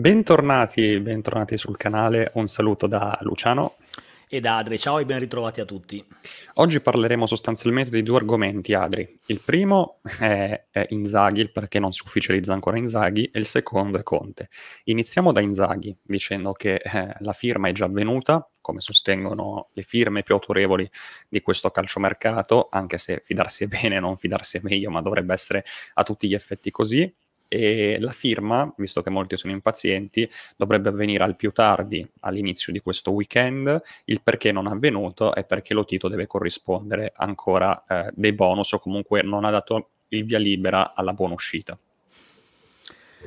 Bentornati, bentornati sul canale, un saluto da Luciano e da Adri. Ciao e ben ritrovati a tutti. Oggi parleremo sostanzialmente di due argomenti, Adri. Il primo è, è Inzaghi, perché non si ufficializza ancora Inzaghi, e il secondo è Conte. Iniziamo da Inzaghi, dicendo che eh, la firma è già avvenuta, come sostengono le firme più autorevoli di questo calciomercato, anche se fidarsi è bene, non fidarsi è meglio, ma dovrebbe essere a tutti gli effetti così e la firma, visto che molti sono impazienti, dovrebbe avvenire al più tardi all'inizio di questo weekend. Il perché non è avvenuto è perché lo Tito deve corrispondere ancora eh, dei bonus o comunque non ha dato il via libera alla buona uscita.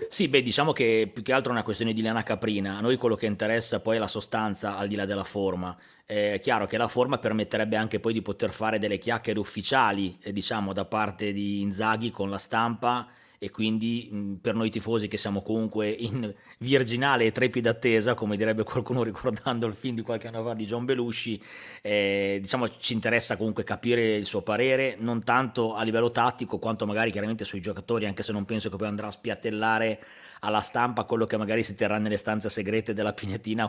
Sì, beh, diciamo che più che altro è una questione di lana caprina. A noi quello che interessa poi è la sostanza al di là della forma. È chiaro che la forma permetterebbe anche poi di poter fare delle chiacchiere ufficiali, eh, diciamo, da parte di Inzaghi con la stampa e quindi mh, per noi tifosi che siamo comunque in virginale e trepida attesa, come direbbe qualcuno ricordando il film di qualche anno fa di John Belushi, eh, diciamo ci interessa comunque capire il suo parere, non tanto a livello tattico quanto magari chiaramente sui giocatori, anche se non penso che poi andrà a spiattellare alla stampa quello che magari si terrà nelle stanze segrete della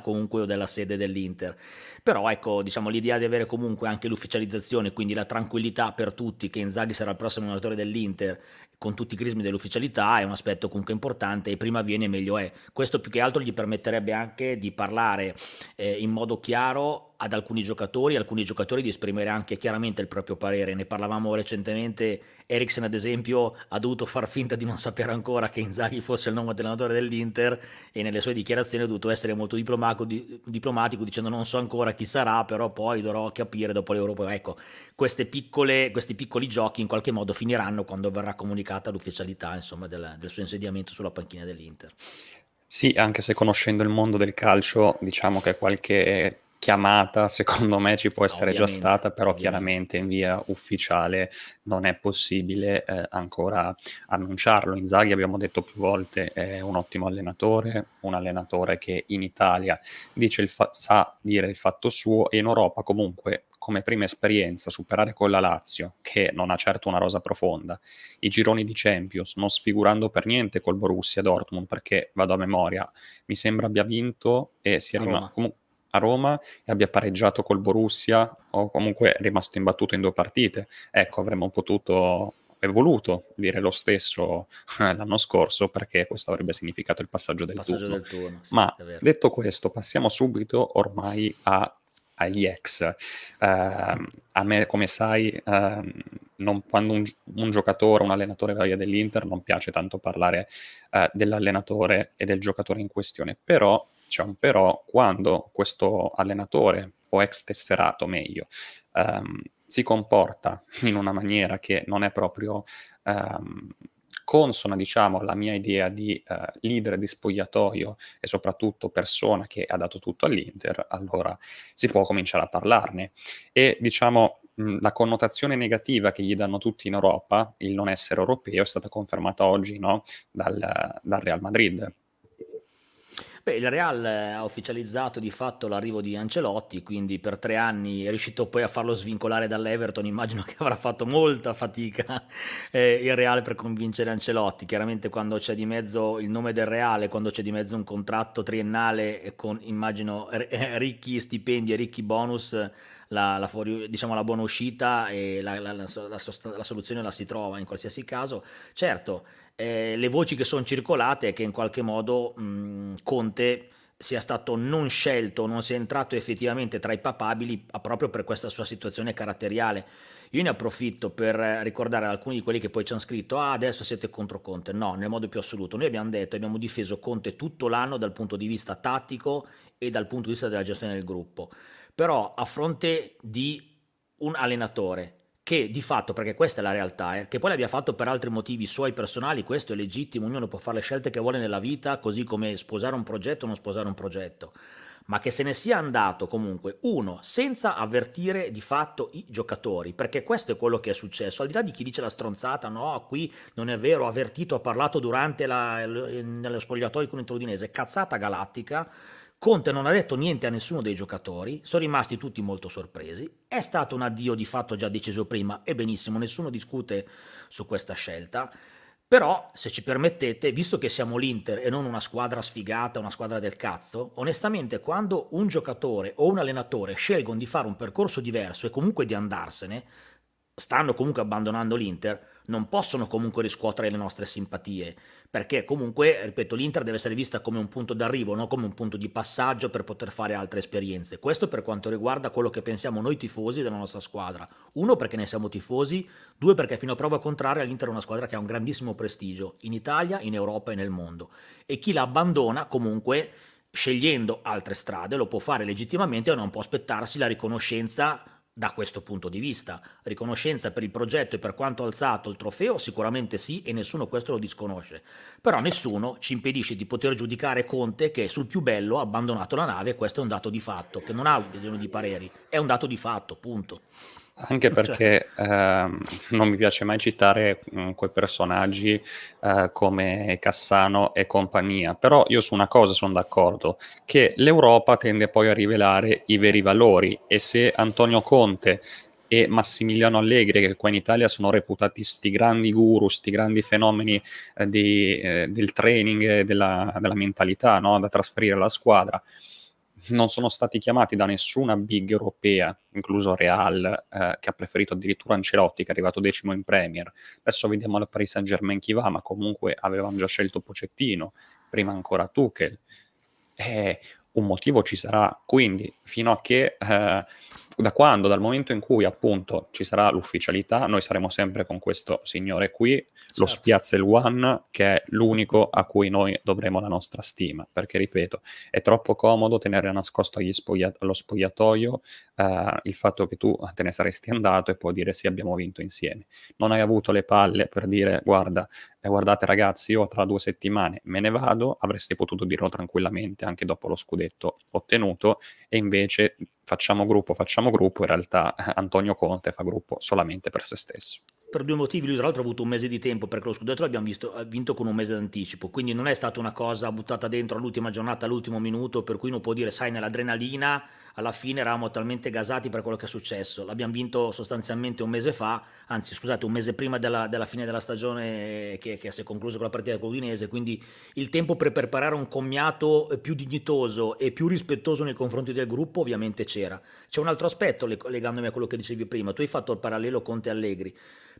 comunque o della sede dell'Inter. Però ecco, diciamo l'idea di avere comunque anche l'ufficializzazione, quindi la tranquillità per tutti che Inzaghi sarà il prossimo allenatore dell'Inter con tutti i crismi dell'ufficialità è un aspetto comunque importante e prima viene meglio è. Questo più che altro gli permetterebbe anche di parlare eh, in modo chiaro ad alcuni giocatori, alcuni giocatori di esprimere anche chiaramente il proprio parere. Ne parlavamo recentemente, Eriksen ad esempio ha dovuto far finta di non sapere ancora che Inzaghi fosse il nuovo allenatore dell'Inter e nelle sue dichiarazioni ha dovuto essere molto diplomatico, di, diplomatico dicendo non so ancora chi sarà, però poi dovrò capire dopo l'Europa. Ecco, piccole, questi piccoli giochi in qualche modo finiranno quando verrà comunicata l'ufficialità insomma, del, del suo insediamento sulla panchina dell'Inter. Sì, anche se conoscendo il mondo del calcio, diciamo che qualche chiamata secondo me ci può essere già stata, però ovviamente. chiaramente in via ufficiale non è possibile eh, ancora annunciarlo. Inzaghi abbiamo detto più volte è un ottimo allenatore, un allenatore che in Italia fa- sa dire il fatto suo e in Europa comunque come prima esperienza superare con la Lazio, che non ha certo una rosa profonda, i gironi di Champions, non sfigurando per niente col Borussia Dortmund, perché vado a memoria, mi sembra abbia vinto e sia rimasto comunque a Roma e abbia pareggiato col Borussia o comunque è rimasto imbattuto in due partite. Ecco, avremmo potuto e voluto dire lo stesso l'anno scorso perché questo avrebbe significato il passaggio del passaggio turno. Del turno sì, Ma detto questo, passiamo subito ormai a, agli ex. Uh, a me, come sai, uh, non, quando un, un, giocatore, un allenatore va via dell'Inter, non piace tanto parlare uh, dell'allenatore e del giocatore in questione, però un però quando questo allenatore o ex tesserato meglio um, si comporta in una maniera che non è proprio um, consona, diciamo, alla mia idea di uh, leader di spogliatoio e soprattutto persona che ha dato tutto all'Inter, allora si può cominciare a parlarne. E diciamo la connotazione negativa che gli danno tutti in Europa, il non essere europeo, è stata confermata oggi no? dal, dal Real Madrid Beh, il Real ha ufficializzato di fatto l'arrivo di Ancelotti, quindi per tre anni è riuscito poi a farlo svincolare dall'Everton. Immagino che avrà fatto molta fatica eh, il Real per convincere Ancelotti. Chiaramente quando c'è di mezzo il nome del Reale, quando c'è di mezzo un contratto triennale con, immagino, ricchi stipendi e ricchi bonus, la, la, fuori, diciamo, la buona uscita e la, la, soluzione la si trova in qualsiasi caso. Certo, eh, le voci che sono circolate è che in qualche modo mh, Conte sia stato non scelto, non sia entrato effettivamente tra i papabili proprio per questa sua situazione caratteriale. Io ne approfitto per ricordare alcuni di quelli che poi ci hanno scritto ah adesso siete contro Conte, no, nel modo più assoluto. Noi abbiamo detto, abbiamo difeso Conte tutto l'anno dal punto di vista tattico e dal punto di vista della gestione del gruppo, però a fronte di un allenatore che di fatto, perché questa è la realtà, eh, che poi l'abbia fatto per altri motivi suoi personali, questo è legittimo, ognuno può fare le scelte che vuole nella vita, così come sposare un progetto o non sposare un progetto, ma che se ne sia andato comunque, uno, senza avvertire di fatto i giocatori, perché questo è quello che è successo, al di là di chi dice la stronzata, no, qui non è vero, ha avvertito, ha parlato durante la, nello spogliatoio con l'Introdinese, cazzata galattica, Conte non ha detto niente a nessuno dei giocatori, sono rimasti tutti molto sorpresi, è stato un addio di fatto già deciso prima e benissimo, nessuno discute su questa scelta, Però, se ci permettete, visto che siamo l'Inter e non una squadra sfigata, una squadra del cazzo, onestamente quando un giocatore o un allenatore scelgono di fare un percorso diverso e comunque di andarsene, stanno comunque abbandonando l'Inter, non possono comunque riscuotere le nostre simpatie, perché comunque, ripeto, l'Inter deve essere vista come un punto d'arrivo, non come un punto di passaggio per poter fare altre esperienze. Questo per quanto riguarda quello che pensiamo noi tifosi della nostra squadra. Uno, perché ne siamo tifosi, due, perché fino a prova contraria l'Inter è una squadra che ha un grandissimo prestigio in Italia, in Europa e nel mondo. E chi la abbandona comunque scegliendo altre strade lo può fare legittimamente e non può aspettarsi la riconoscenza da questo punto di vista. Riconoscenza per il progetto e per quanto alzato il trofeo sicuramente sì e nessuno questo lo disconosce, però nessuno ci impedisce di poter giudicare Conte che sul più bello ha abbandonato la nave questo è un dato di fatto, che non ha bisogno di pareri, è un dato di fatto, punto. Anche cioè. perché ehm, non mi piace mai citare mh, mm, quei personaggi eh, come Cassano e compagnia, però io su una cosa sono d'accordo, che l'Europa tende poi a rivelare i veri valori. E se Antonio Conte e Massimiliano Allegri, che qua in Italia sono reputati sti grandi guru, sti grandi fenomeni eh, di, eh, del training e della, della mentalità no? da trasferire alla squadra, non sono stati chiamati da nessuna big europea, incluso Real, eh, che ha preferito addirittura Ancelotti, che è arrivato decimo in Premier. Adesso vediamo al Paris Saint Germain chi va, ma comunque avevano già scelto Pocettino, prima ancora Tuchel. E un motivo ci sarà, quindi fino a che eh, da quando, dal momento in cui appunto ci sarà l'ufficialità, noi saremo sempre con questo signore qui, certo. lo Spiazzel One, che è l'unico a cui noi dovremo la nostra stima, perché ripeto, è troppo comodo tenere nascosto spoglia- allo spogliatoio eh, il fatto che tu te ne saresti andato e puoi dire sì, abbiamo vinto insieme. Non hai avuto le palle per dire guarda, eh, guardate ragazzi, io tra due settimane me ne vado, avresti potuto dirlo tranquillamente anche dopo lo scudetto ottenuto e invece facciamo gruppo, facciamo gruppo, in realtà Antonio Conte fa gruppo solamente per se stesso per due motivi. Lui, tra l'altro, ha avuto un mese di tempo perché lo scudetto l'abbiamo visto, vinto con un mese d'anticipo. Quindi non è stata una cosa buttata dentro all'ultima giornata, all'ultimo minuto, per cui non può dire, sai, nell'adrenalina alla fine eravamo talmente gasati per quello che è successo. L'abbiamo vinto sostanzialmente un mese fa, anzi, scusate, un mese prima della, della fine della stagione che, che si è conclusa con la partita con l'Udinese. Quindi il tempo per preparare un commiato più dignitoso e più rispettoso nei confronti del gruppo, ovviamente c'era. C'è un altro aspetto legandomi a quello che dicevi prima. Tu hai fatto il parallelo Conte Allegri.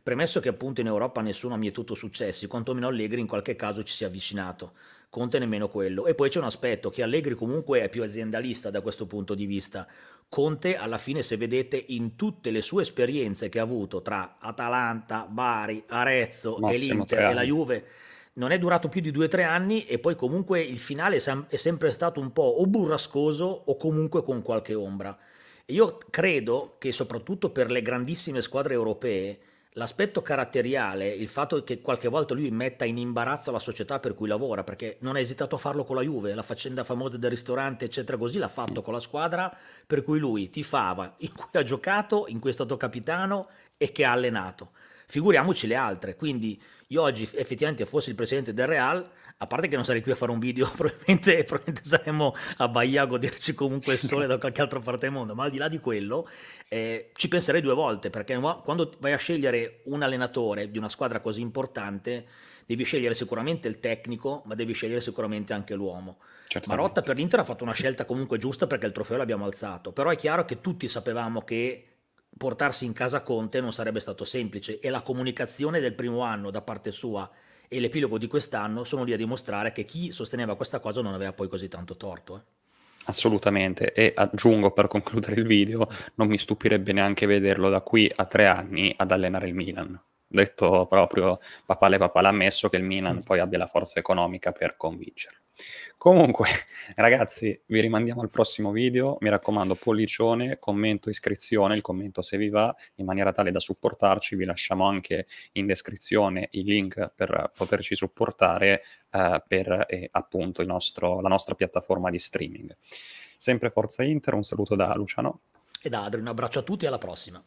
Premesso che appunto in Europa nessuno ha mietuto successi, quantomeno Allegri in qualche caso ci si è avvicinato, Conte nemmeno quello. E poi c'è un aspetto che Allegri comunque è più aziendalista da questo punto di vista. Conte alla fine se vedete in tutte le sue esperienze che ha avuto tra Atalanta, Bari, Arezzo Massimo e l'Inter e la Juve non è durato più di due o tre anni e poi comunque il finale è sempre stato un po' o burrascoso o comunque con qualche ombra. io credo che soprattutto per le grandissime squadre europee L'aspetto caratteriale, il fatto che qualche volta lui metta in imbarazzo la società per cui lavora, perché non ha esitato a farlo con la Juve, la faccenda famosa del ristorante, eccetera, così l'ha fatto con la squadra per cui lui tifava, in cui ha giocato, in cui è stato capitano e che ha allenato. Figuriamoci le altre, quindi io oggi effettivamente fossi il presidente del Real, a parte che non sarei qui a fare un video, probabilmente, probabilmente saremmo a Bahia a goderci comunque il sole da qualche altra parte del mondo, ma al di là di quello eh, ci penserei due volte, perché quando vai a scegliere un allenatore di una squadra così importante, devi scegliere sicuramente il tecnico, ma devi scegliere sicuramente anche l'uomo. Certamente. Marotta per l'Inter ha fatto una scelta comunque giusta perché il trofeo l'abbiamo alzato, però è chiaro che tutti sapevamo che portarsi in casa Conte non sarebbe stato semplice e la comunicazione del primo anno da parte sua e l'epilogo di quest'anno sono lì a dimostrare che chi sosteneva questa cosa non aveva poi così tanto torto. Eh. Assolutamente, e aggiungo per concludere il video, non mi stupirebbe neanche vederlo da qui a tre anni ad allenare il Milan detto proprio papale papale ammesso che il Milan poi abbia la forza economica per convincerlo. Comunque, ragazzi, vi rimandiamo al prossimo video. Mi raccomando, pollicione, commento, iscrizione, il commento se vi va, in maniera tale da supportarci. Vi lasciamo anche in descrizione i link per poterci supportare eh, per eh, appunto nostro, la nostra piattaforma di streaming. Sempre Forza Inter, un saluto da Luciano. E da Adri, un abbraccio a tutti e alla prossima.